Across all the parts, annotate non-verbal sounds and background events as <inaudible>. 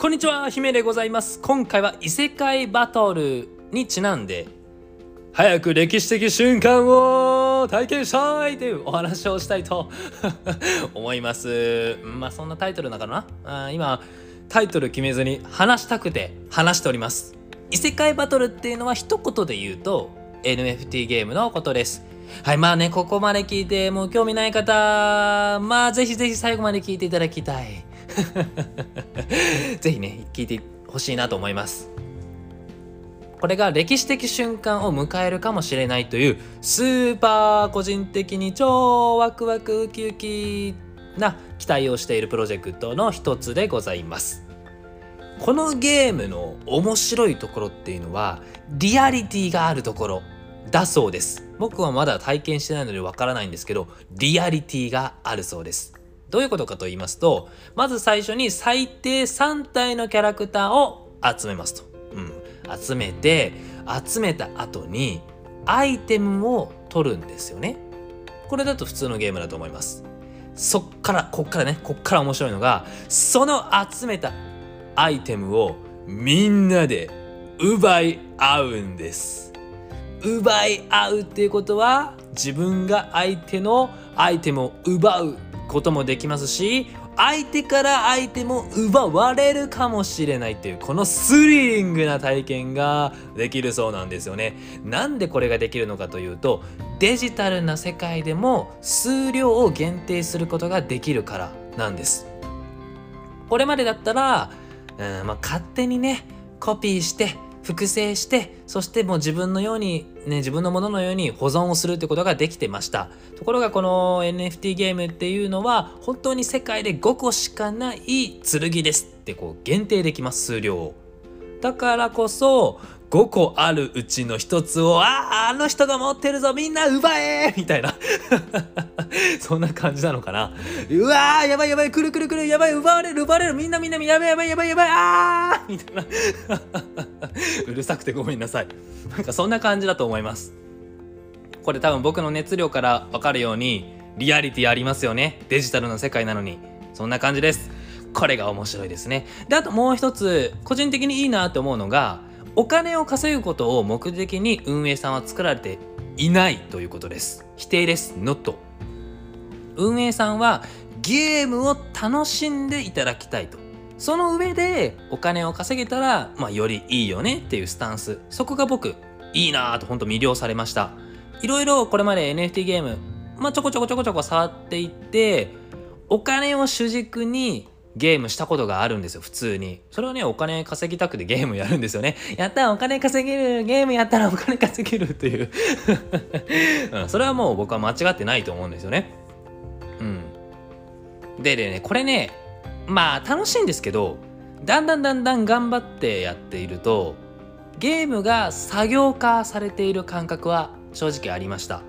こんにちは姫でございます。今回は異世界バトルにちなんで早く歴史的瞬間を体験したいというお話をしたいと <laughs> 思います。まあそんなタイトルなのかな？あ今タイトル決めずに話したくて話しております。異世界バトルっていうのは一言で言うと NFT ゲームのことです。はいまあねここまで聞いてもう興味ない方まあぜひぜひ最後まで聞いていただきたい。<laughs> ぜひね聞いてほしいなと思います。これが歴史的瞬間を迎えるかもしれないというスーパー個人的に超ワクワクウキウキな期待をしているプロジェクトの一つでございます。このゲームの面白いところっていうのはリアリティがあるところだそうです。僕はまだ体験してないのでわからないんですけどリアリティがあるそうです。どういうことかと言いますとまず最初に最低3体のキャラクターを集めますと、うん、集めて集めた後にアイテムを取るんですよね。これだと普通のゲームだと思います。そっからこっからねこっから面白いのがその集めたアイテムをみんなで奪い合うんです。奪い合うっていうことは自分が相手のアイテムを奪うこともできますし相手から相手も奪われるかもしれないっていうこのスリリングな体験ができるそうなんですよね。なんでこれができるのかというとデジタルな世界でも数量を限定することができるからなんです。これまでだったら、うんまあ、勝手にねコピーして複製してそしてもう自分のようにね自分のもののように保存をするってことができてました。ところがこの NFT ゲームっていうのは本当に世界で5個しかない剣ですってこう限定できます数量だからこそ5個あるうちの1つをあああの人が持ってるぞみんな奪え <laughs> みたいな。<laughs> そんな感じなのかな。うわーやばいやばいくるくるくるやばい奪われる奪われるみんなみんなやばいやばいやばいやばいあーみたいな。<laughs> うるさくてごめんなさい。なんかそんな感じだと思います。これ多分僕の熱量から分かるようにリアリティありますよね。デジタルの世界なのに。そんな感じです。これが面白いですね。であともう一つ個人的にいいなって思うのがお金を稼ぐことを目的に運営さんは作られていないということです。否定です。not 運営さんはゲームを楽しんでいただきたいと。その上でお金を稼げたら、まあ、よりいいよねっていうスタンス。そこが僕いいなぁと本当魅了されました。いろいろこれまで NFT ゲーム、まあ、ちょこちょこちょこちょこ触っていってお金を主軸にゲームしたことがあるんですよ普通に。それはねお金稼ぎたくてゲームやるんですよね。やったお金稼げる。ゲームやったらお金稼げるっていう、<laughs> うん、それはもう僕は間違ってないと思うんですよね。うん。ででねこれねまあ楽しいんですけどだんだんだんだん頑張ってやっているとゲームが作業化されている感覚は正直ありました。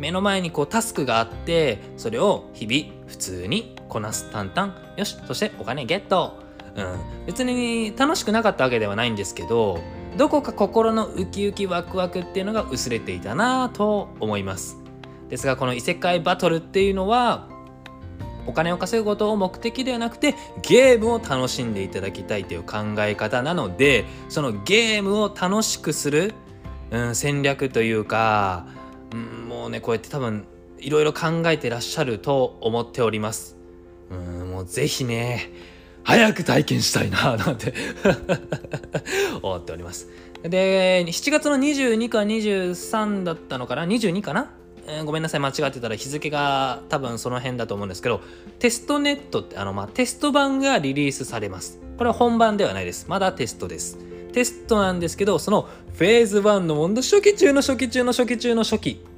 目の前にこうタスクがあってそれを日々普通にこなす淡々よしそしてお金ゲット。うん。別に楽しくなかったわけではないんですけどどこか心のウキウキワクワクっていうのが薄れていたなと思います。ですがこの異世界バトルっていうのはお金を稼ぐことを目的ではなくてゲームを楽しんでいただきたいという考え方なのでそのゲームを楽しくする、うん、戦略というかうん、もうねこうやって多分いろいろ考えてらっしゃると思っております。うんもうぜひね早く体験したいななんて。<laughs> 思っております。で7月の22か23だったのかな？22かな、えー、ごめんなさい間違ってたら日付が多分その辺だと思うんですけどテストネットってあのまあテスト版がリリースされます。これは本番ではないです。まだテストです。テストなんですけどそのフェーズ1の問題初期中の初期中の初期中の初期。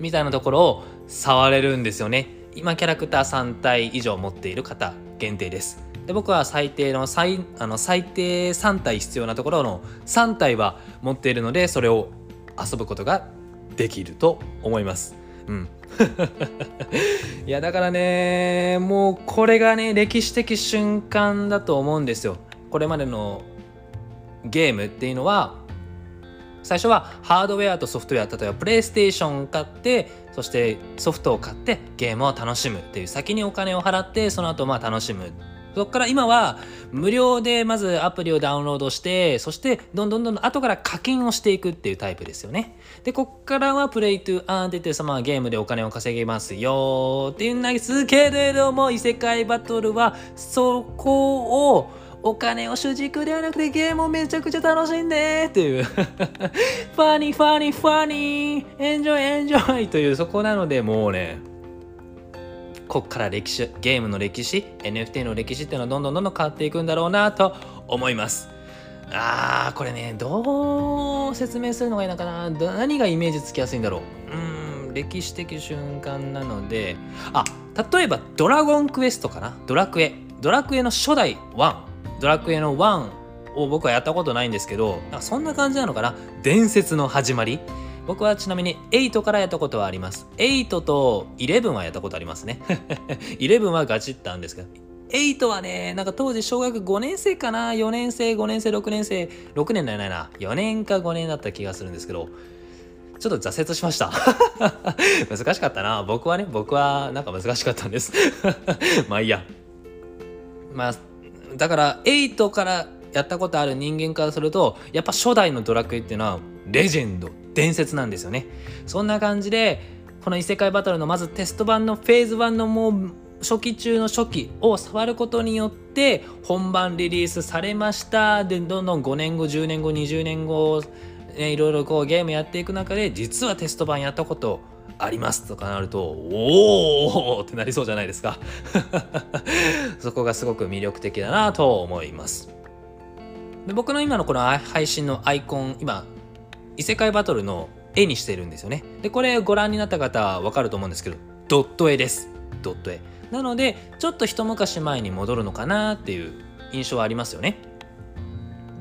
みたいなところを触れるんですよね。今キャラクター3体以上持っている方限定です。で僕は最低の最あの最低3体必要なところの3体は持っているのでそれを遊ぶことができると思います。うん。<laughs> いやだからねもうこれがね歴史的瞬間だと思うんですよ。これまでのゲームっていうのは最初はハードウェアとソフトウェア例えばプレイステーションを買ってそしてソフトを買ってゲームを楽しむっていう先にお金を払ってその後まあ楽しむ。そこから今は無料でまずアプリをダウンロードしてそしてどんどんどんどん後から課金をしていくっていうタイプですよね。でこっからは Play to Earn って言ってまあゲームでお金を稼げますよっていうんですけれども異世界バトルはそこをお金を主軸ではなくてゲームをめちゃくちゃ楽しんでっていう。 funny funny funny。enjoy enjoy というそこなのでもうねこっから歴史ゲームの歴史 NFT の歴史っていうのはどんどんどんどん変わっていくんだろうなと思います。あーこれねどう説明するのがいいのかな？何がイメージつきやすいんだろう？うん歴史的瞬間なので。あ例えばドラゴンクエストかな？ドラクエ。ドラクエの初代1ドラクエの1を僕はやったことないんですけど、なんかそんな感じなのかな？伝説の始まり。僕はちなみに8からやったことはあります。8と11はやったことありますね。<laughs> 11はガチったんですけど。8はね、なんか当時小学5年生かな ?4 年生、5年生、6年生、6年だよないな。4年か5年だった気がするんですけど、ちょっと挫折しました。<laughs> 難しかったな。僕はね、僕はなんか難しかったんです。<laughs> まあいいや。まあだから8からやったことある人間からするとやっぱ初代のドラクエっていうのはレジェンド伝説なんですよね。そんな感じでこの異世界バトルのまずテスト版のフェーズ1のもう初期中の初期を触ることによって本番リリースされました。でどんどん5年後10年後20年後、ね、いろいろこうゲームやっていく中で実はテスト版やったことありますとかなるとおおってなりそうじゃないですか。<laughs> そこがすごく魅力的だなと思います。で僕の今のこの配信のアイコン今異世界バトルの絵にしてるんですよね。でこれご覧になった方は分かると思うんですけどドット絵です。ドット絵。なのでちょっと一昔前に戻るのかなっていう印象はありますよね。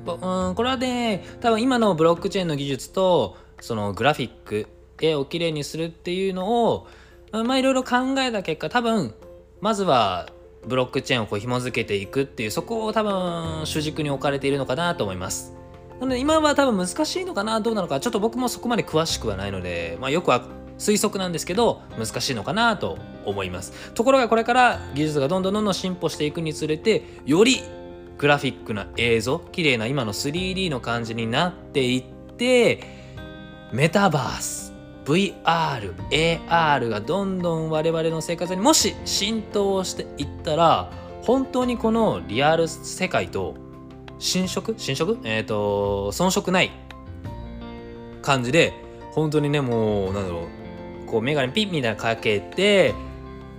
うんこれはね多分今のブロックチェーンの技術とそのグラフィック絵をきれいにするっていうのをまあいろいろ考えた結果多分まずはブロックチェーンをこう紐付けていくっていうそこを多分主軸に置かれているのかなと思います。なので今は多分難しいのかなどうなのかちょっと僕もそこまで詳しくはないので、まあ、よくは推測なんですけど難しいのかなと思います。ところがこれから技術がどんどんどんどん進歩していくにつれてよりグラフィックな映像綺麗な今の 3D の感じになっていってメタバース VR、AR がどんどん我々の生活にもし浸透していったら本当にこのリアル世界と侵食？侵食？えっ、ー、と遜色ない感じで本当にねもうなんだろうこう眼鏡ピッみたいなかけて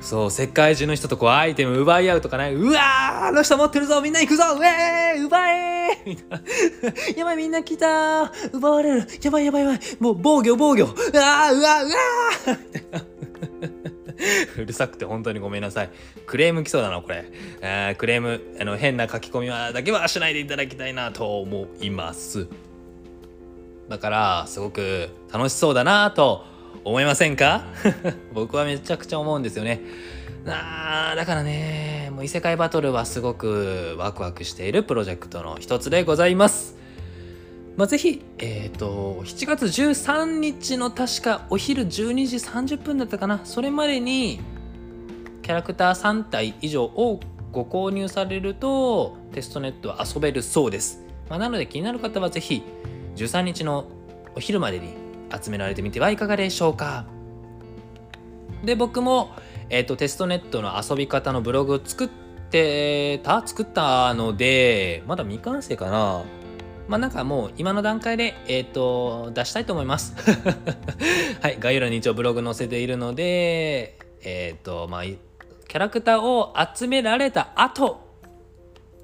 そう世界中の人とこうアイテム奪い合うとかね。うわーあの人持ってるぞみんな行くぞうえー奪えーみたいな。<laughs> やばいみんな来た奪われる。やばいやばいやばい。もう防御防御。うわーうわうわ <laughs> うるさくて本当にごめんなさい。クレーム来そうだな、これ。え、クレーム、あの、変な書き込みはだけはしないでいただきたいなと思います。だから、すごく楽しそうだなと思いませんか？<laughs> 僕はめちゃくちゃ思うんですよね。あだからね、もう異世界バトルはすごくワクワクしているプロジェクトの一つでございます。まあ、ぜひ、えっ、ー、と、7月13日の確かお昼12時30分だったかな、それまでにキャラクター3体以上をご購入されるとテストネットは遊べるそうです。まあ、なので気になる方はぜひ13日のお昼までに集められてみてはいかがでしょうか。で僕も、えーと、テストネットの遊び方のブログを作ってた作ったのでまだ未完成かな。まあなんかもう今の段階で、えっ、ー、と出したいと思います。<laughs> はい概要欄に一応ブログ載せているのでえっ、ー、とまあキャラクターを集められた後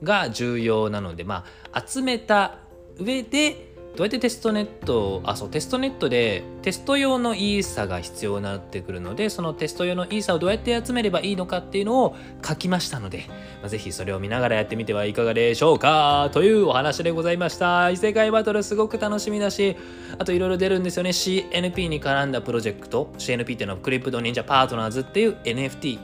が重要なのでまあ集めた上でどうやってテストネットあそうテストネットでテスト用のイーサが必要になってくるのでそのテスト用のイーサをどうやって集めればいいのかっていうのを書きましたので、まあ、ぜひそれを見ながらやってみてはいかがでしょうか。というお話でございました。異世界バトルすごく楽しみだしあといろいろ出るんですよね。CNP に絡んだプロジェクト。CNP っていうのはクリプト忍者パートナーズっていう NFT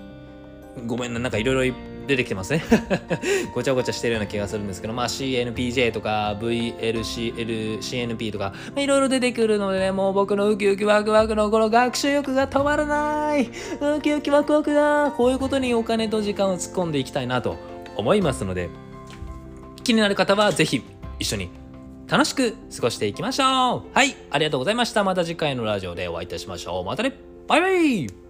ごめんななんかいろいろ出てきてますね。<laughs> ごちゃごちゃしてるような気がするんですけど、まあ CNPJ とか VLCL、CNP とか、まあ、いろいろ出てくるのでね、もう僕のウキウキワクワクのこの学習欲が止まらない。ウキウキワクワクだ。こういうことにお金と時間を突っ込んでいきたいなと思いますので気になる方は是非一緒に楽しく過ごしていきましょう。はいありがとうございました。また次回のラジオでお会いいたしましょう。またね。バイバイ。